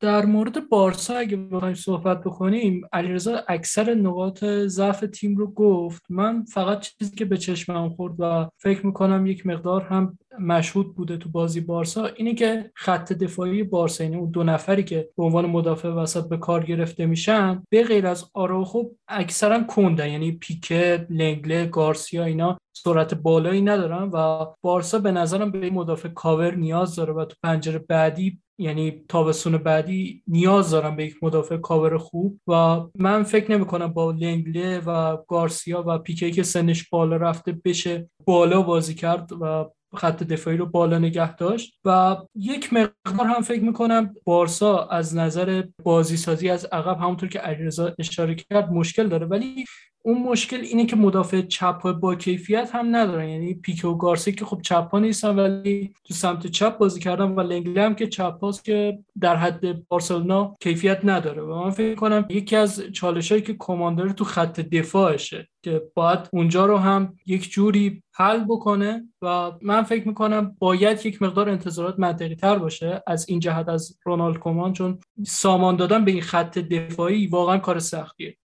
در مورد بارسا اگه بخوایم صحبت بکنیم علیرضا اکثر نقاط ضعف تیم رو گفت. من فقط چیزی که به چشمم خورد و فکر می‌کنم یک مقدار هم مشهود بوده تو بازی بارسا اینه که خط دفاعی بارسا یعنی اون دو نفری که به عنوان مدافع وسط به کار گرفته میشن به غیر از آراخو اکثرا کندن یعنی پیکه لنگله گارسیا اینا سرعت بالایی ندارن و بارسا به نظرم به مدافع کاور نیاز داره و تو پنجره بعدی یعنی تابستون بعدی نیاز دارم به یک مدافع کاور خوب و من فکر نمی کنم با لنگله و گارسیا و پیکه که سنش بالا رفته بشه بالا بازی کرد و خط دفاعی رو بالا نگه داشت و یک مقدار هم فکر می‌کنم بارسا از نظر بازی سازی از عقب همونطور که علیرضا اشاره کرد مشکل داره. ولی اون مشکل اینه که مدافع چپ با کیفیت هم ندارن. یعنی پیکو و که خب چپ ها نیستن ولی تو سمت چپ بازی کردن و لنگلی هم که چپ هاست که در حد بارسلونا کیفیت نداره. و من فکر کنم یکی از چالش هایی که کماندر تو خط دفاعشه که باید اونجا رو هم یک جوری حل بکنه و من فکر می‌کنم باید یک مقدار انتظارات منطقی تر باشه از این جهت از رونالد کومان چون سامان دادن به این خط دفاعی واقعا کار سختیه.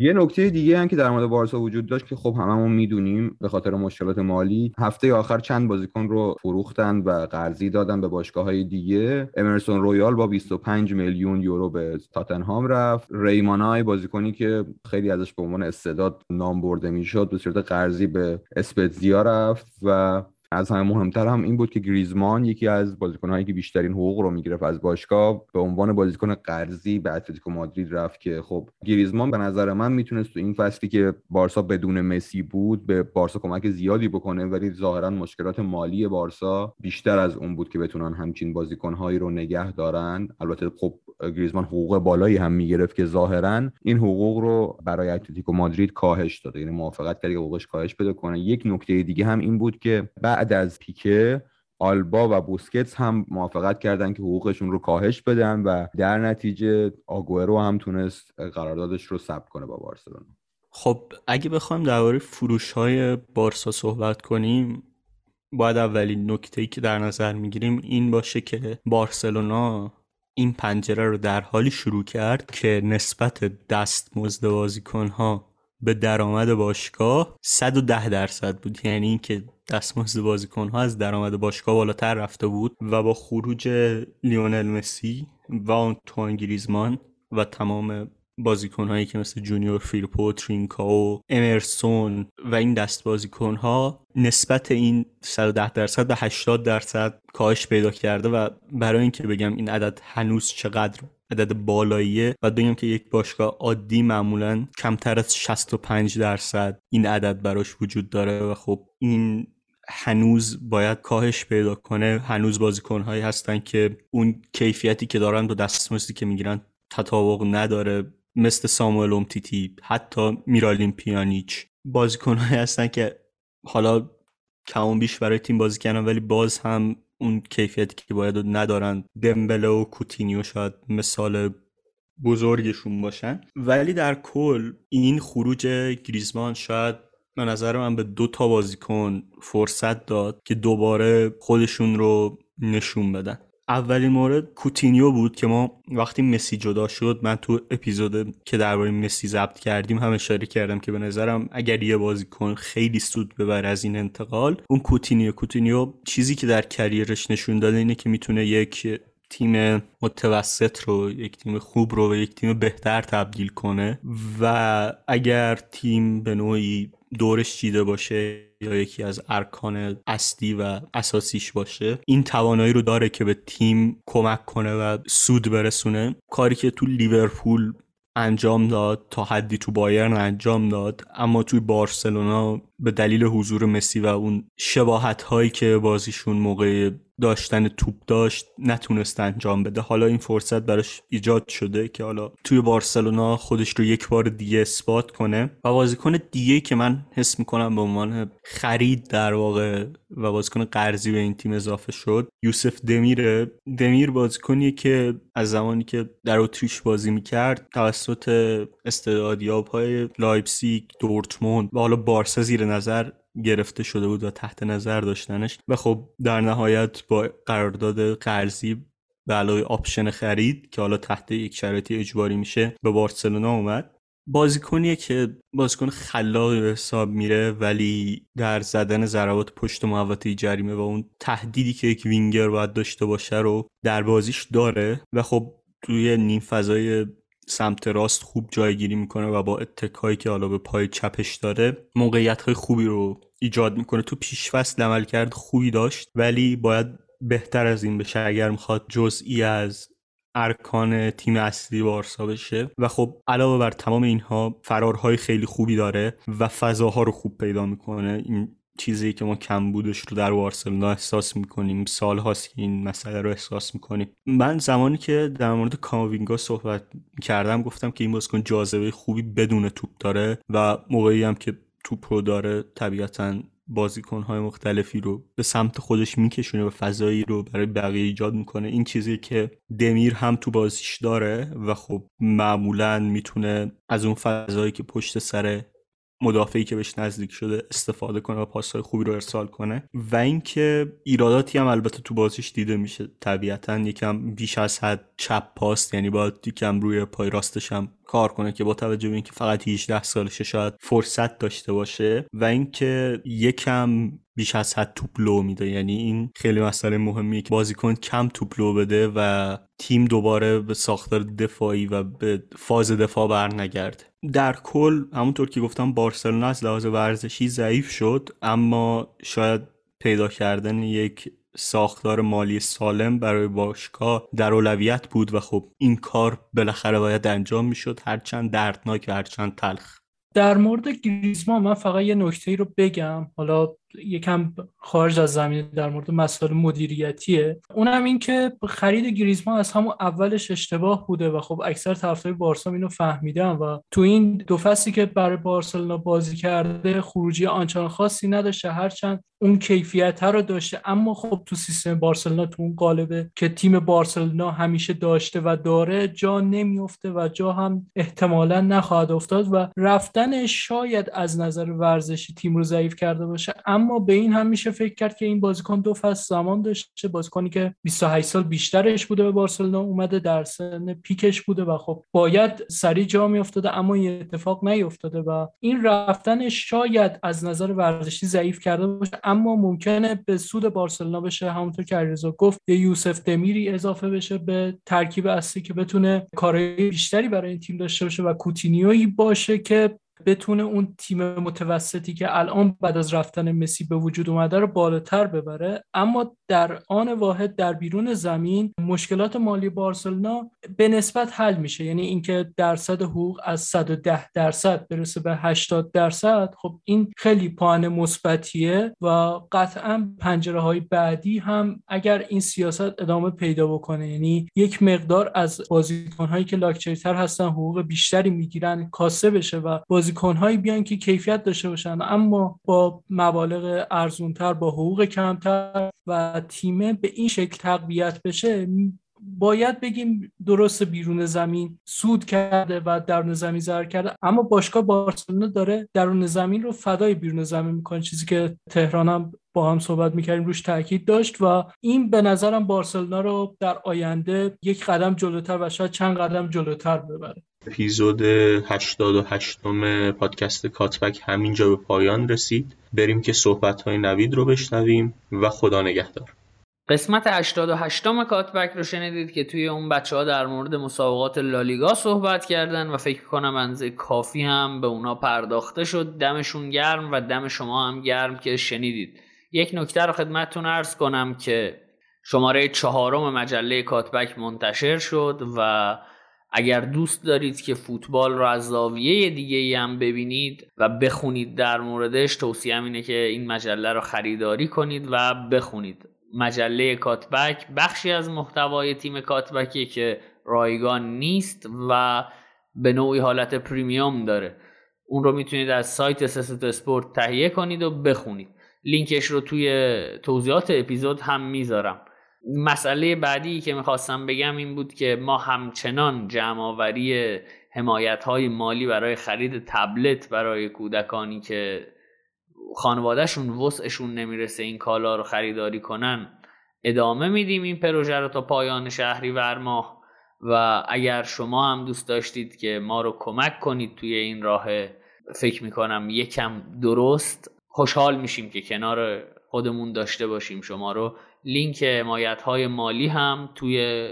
یه نکته دیگه هم که در مورد بارسا وجود داشت که خب هممون می‌دونیم به خاطر مشکلات مالی هفته آخر چند بازیکن رو فروختن و قرضی دادن به باشگاه های دیگه. امرسون رویال با 25 میلیون یورو به تاتنهام رفت. ریمانای بازیکنی که خیلی ازش به عنوان استعداد نام برده می‌شد به صورت قرضی به اسپتزیا رفت و از همه مهمتر هم این بود که گریزمان یکی از بازیکنهایی که بیشترین حقوق رو می‌گرفت از باشگاه به عنوان بازیکن قرضی به اتلتیکو مادرید رفت که خب گریزمان به نظر من می‌تونست تو این فصلی که بارسا بدون مسی بود به بارسا کمک زیادی بکنه ولی ظاهرا مشکلات مالی بارسا بیشتر از اون بود که بتونن همچین بازیکنهایی رو نگه دارن. البته خب گریزمان حقوق بالایی هم می‌گرفت که ظاهرا این حقوق رو برای اتلتیکو مادرید کاهش داده. یعنی موافقت کرد که حقوقش کاهش بده کنه. یک نکته دیگه هم این بود که از پیکه آلبا و بوسکتس هم موافقت کردن که حقوقشون رو کاهش بدن و در نتیجه آگوئرو هم تونست قراردادش رو ثبت کنه با بارسلونا. خب اگه بخوایم درباره فروش های بارسا صحبت کنیم باید اولین نکته که در نظر می‌گیریم این باشه که بارسلونا این پنجره رو در حالی شروع کرد که نسبت دستمزد بازیکنها به درآمد باشگاه 110 درصد بود. یعنی اینکه دستمزد بازیکنها از درآمد باشگاه بالاتر رفته بود و با خروج لیونل مسی و آنتوان گریزمان و تمام بازیکنهایی که مثل جونیور ترینکا و امرسون و این دست بازیکنها نسبت این 110 درصد به 80 درصد کاهش پیدا کرده و برای اینکه بگم این عدد هنوز چقدر عدد بالاییه و بگم که یک باشگاه عادی معمولا کمتر از 65 درصد این عدد براش وجود داره و خب این هنوز باید کاهش پیدا کنه. هنوز بازیکنهایی هستن که اون کیفیتی که دارن با دستمزدی که می‌گیرن تطابق نداره. مثل ساموئل اومتیتی حتی میرالین پیانیچ. بازیکنهایی هستن که حالا کمون بیش برای تیم بازی کردن ولی باز هم اون کیفیتی که باید ندارن دمبله و کوتینیو شاید مثال بزرگشون باشن. ولی در کل این خروج گریزمان شاید به نظر من به دو تا بازیکن فرصت داد که دوباره خودشون رو نشون بدن. اولین مورد کوتینیو بود که ما وقتی مسی جدا شد من تو اپیزود که درباره مسی ضبط کردیم هم اشاره کردم که به نظرم اگر یه بازیکن خیلی سود ببره از این انتقال اون کوتینیوئه. کوتینیو چیزی که در career ش نشون داده اینه که می‌تونه یک تیم متوسط رو یک تیم خوب رو به یک تیم بهتر تبدیل کنه و اگر تیم به نوعی دورش چیده باشه یا یکی از ارکان اصلی و اساسیش باشه این توانایی رو داره که به تیم کمک کنه و سود برسونه. کاری که تو لیورپول انجام داد تا حدی تو بایرن انجام داد اما توی بارسلونا به دلیل حضور مسی و اون شباهت هایی که بازیشون موقع داشتن توپ داشت نتونست انجام بده. حالا این فرصت براش ایجاد شده که حالا توی بارسلونا خودش رو یک بار دیگه اثبات کنه. و بازیکن دیگه که من حس می‌کنم به عنوان خرید در واقع و بازیکن قرضی به این تیم اضافه شد یوسف دمیره دمیر بازیکنیه که از زمانی که در اتریش بازی می‌کرد توسط استعدادیاب های لایپسیک دورتموند و حالا بارسا زیر نظر گرفته شده بود و تحت نظر داشتنش و خب در نهایت با قرارداد قرضی به علاوه option خرید که حالا تحت یک شرایطی اجباری میشه به بارسلونا اومد. بازیکنیه که بازیکن خلاق حساب میره ولی در زدن ضربات پشت محوطه جریمه و اون تهدیدی که یک وینگر باید داشته باشه رو در بازیش داره و خب توی نیم فضای سمت راست خوب جایگیری می‌کنه و با اتکایی که حالا به پای چپش داره موقعیت های خوبی رو ایجاد می‌کنه. تو پیش فصل عملکرد خوبی داشت ولی باید بهتر از این بشه اگر می‌خواد جزئی از ارکان تیم اصلی بارسا بشه. و خب علاوه بر تمام اینها فرارهای خیلی خوبی داره و فضاها رو خوب پیدا می‌کنه. این چیزی که ما کم بودش رو در بارسلونا احساس می‌کنیم سال هاست که این مسئله رو احساس می‌کنیم. من زمانی که در مورد کاماوینگا صحبت کردم گفتم که این بازیکن جاذبه خوبی بدون توپ داره و موقعی هم که توپ رو داره طبیعتا بازیکن های مختلفی رو به سمت خودش میکشونه و فضایی رو برای بقیه ایجاد می‌کنه. این چیزی که دمیر هم تو بازیش داره و خب معمولا می‌تونه از اون فضایی که پشت سر مدافعی که بهش نزدیک شده استفاده کنه و پاسهای خوبی رو ارسال کنه. و اینکه ایراداتی هم البته تو بازیش دیده میشه. طبیعتا یکم بیش از حد چپ پاست یعنی باید یکم روی پای راستش هم کار کنه که با توجه به اینکه فقط 18 سالشه شاید فرصت داشته باشه و اینکه یکم بیش از حد توپ لو میده. یعنی این خیلی مسئله مهمیه که بازیکن کم توپ لو بده و تیم دوباره به ساختار دفاعی و به فاز دفاع برنگرده. در کل همونطور که گفتم بارسلونا از لحاظ ورزشی ضعیف شد اما شاید پیدا کردن یک ساختار مالی سالم برای باشگاه در اولویت بود و خب این کار بالاخره باید انجام می‌شد هرچند دردناک و هرچند تلخ. در مورد گریزمان من فقط یه نکته رو بگم. حالا یکم خارج از زمین در مورد مسائل مدیریتیه. اونم این که خرید گریزمان از همون اولش اشتباه بوده و خب اکثر طرفدار بارسا اینو فهمیدن و تو این دو فصلی که برای بارسلونا بازی کرده خروجی آنچنان خاصی نداشته هرچند اون کیفیت رو داشته. اما خب تو سیستم بارسلونا تو اون قالبه که تیم بارسلونا همیشه داشته و داره جا نمیفته و جا هم احتمالا نخواهد افتاد و رفتن شاید از نظر ورزشی تیم رو ضعیف کرده باشه. اما به این هم میشه فکر کرد که این بازیکن دو فصل زمان داشته. بازیکنی که 28 سال بیشترش بوده به بارسلونا اومده در سن پیکش بوده و خب باید سریع جا میافتاده اما این اتفاق نیفتاده و این رفتن شاید از نظر ورزشی ضعیف کرده باشه اما ممکنه به سود بارسلونا بشه. همونطور که علیرضا گفت یه یوسف دمیری اضافه بشه به ترکیب اصلی که بتونه کارهای بیشتری برای این تیم داشته باشه و کوتینیویی باشه که بتونه اون تیم متوسطی که الان بعد از رفتن مسی به وجود اومده رو بالاتر ببره. اما در آن واحد در بیرون زمین مشکلات مالی بارسلونا به نسبت حل میشه. یعنی اینکه درصد حقوق از 110 درصد برسه به 80 درصد خب این خیلی پایان مثبتیه و قطعا پنجره های بعدی هم اگر این سیاست ادامه پیدا بکنه یعنی یک مقدار از بازیکن هایی که لاکچری تر هستن حقوق بیشتری می‌گیرن کاسه بشه و بازیکنهایی بیان که کیفیت داشته باشن. اما با مبالغ ارزونتر با حقوق کمتر و تیمه به این شکل تقویت بشه باید بگیم درست بیرون زمین سود کرده و درون زمین ضرر کرده. اما باشگاه بارسلونا داره درون زمین رو فدای بیرون زمین می‌کنه. چیزی که تهران هم با هم صحبت می‌کردیم روش تاکید داشت و این به نظرم بارسلونا رو در آینده یک قدم جلوتر و شاید چند قدم جلوتر ببره. اپیزود 88 م پادکست کاتبک همینجا به پایان رسید. بریم که صحبت های نوید رو بشنویم و خدا نگهدار. قسمت 88 م کاتبک رو شنیدید که توی اون بچه ها در مورد مسابقات لالیگا صحبت کردن و فکر کنم انزه کافی هم به اونا پرداخته شد. دمشون گرم و دم شما هم گرم که شنیدید. یک نکته رو خدمتتون ارز کنم که شماره چهارم مجله کاتبک منتشر شد و اگر دوست دارید که فوتبال رو از زاویه دیگه ای هم ببینید و بخونید در موردش توصیه اینه که این مجله رو خریداری کنید و بخونید. مجله کاتبک بخشی از محتوای تیم کاتبکی که رایگان نیست و به نوعی حالت پریمیوم داره. اون رو می‌تونید از سایت سست اسپورت تهیه کنید و بخونید. لینکش رو توی توضیحات اپیزود هم می‌ذارم. مسئله بعدی که می‌خواستم بگم این بود که ما همچنان جمعآوری حمایت های مالی برای خرید تبلت برای کودکانی که خانوادهشون وسعشون نمی‌رسه این کالا رو خریداری کنن ادامه میدیم این پروژه رو تا پایان شهری ماه و اگر شما هم دوست داشتید که ما رو کمک کنید توی این راه فکر می‌کنم یکم درست خوشحال میشیم که کنار خودمون داشته باشیم. شما رو لینک حمایت های مالی هم توی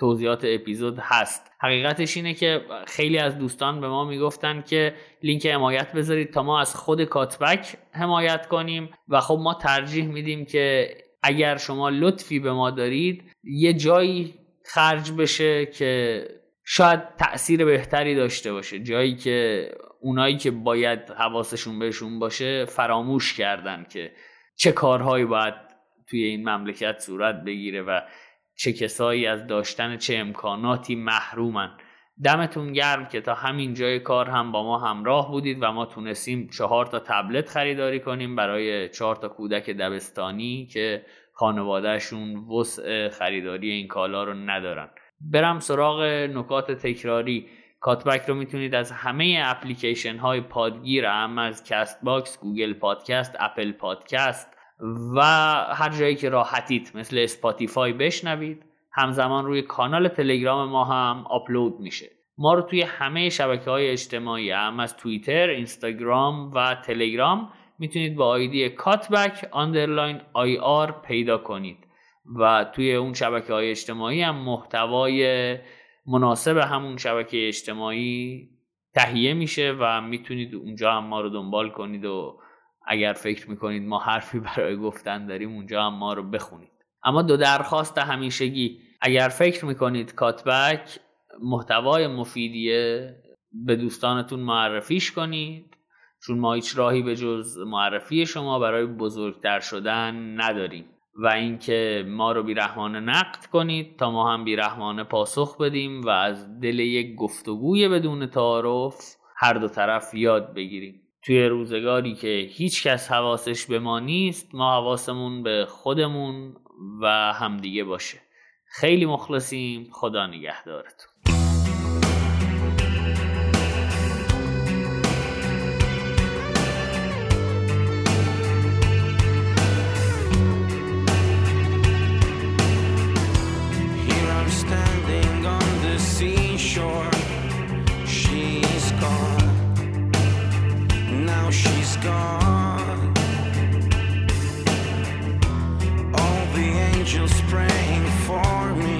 توضیحات اپیزود هست. حقیقتش اینه که خیلی از دوستان به ما می‌گفتن که لینک حمایت بذارید تا ما از خود کاتبک حمایت کنیم و خب ما ترجیح میدیم که اگر شما لطفی به ما دارید یه جایی خرج بشه که شاید تاثیر بهتری داشته باشه. جایی که اونایی که باید حواسشون بهشون باشه فراموش کردن که چه کارهایی باید توی این مملکت صورت بگیره و چه کسایی از داشتن چه امکاناتی محرومن. دمتون گرم که تا همین جای کار هم با ما همراه بودید و ما تونستیم چهار تا تبلت خریداری کنیم برای چهار تا کودک دبستانی که خانوادهشون وسع خریداری این کالا رو ندارن. برم سراغ نکات تکراری. Cutback رو می‌تونید از همه اپلیکیشن های پادگیر هم از Castbox، Google Podcast، Apple Podcast و هر جایی که راحتید مثل Spotify بشنوید همزمان روی کانال تلگرام ما هم آپلود میشه. ما رو توی همه شبکه های اجتماعی هم از توییتر، اینستاگرام و تلگرام می‌تونید با آیدی کاتبک آندرلاین آی آر پیدا کنید و توی اون شبکه های اجتماعی هم محتوای مناسب همون شبکه اجتماعی تهیه میشه و می‌تونید اونجا هم ما رو دنبال کنید و اگر فکر می‌کنید ما حرفی برای گفتن داریم اونجا هم ما رو بخونید. اما دو درخواست همیشگی. اگر فکر می‌کنید کاتبک محتوای مفیدیه به دوستانتون معرفیش کنید. چون ما هیچ راهی به جز معرفی شما برای بزرگتر شدن نداریم. و اینکه ما رو بیرحمانه نقد کنید تا ما هم بیرحمانه پاسخ بدیم و از دل یک گفتگوی بدون تعارف هر دو طرف یاد بگیریم. توی روزگاری که هیچ کس حواسش به ما نیست ما حواسمون به خودمون و همدیگه باشه. خیلی مخلصیم. خدا نگهدارتون. song. All the angels praying for me.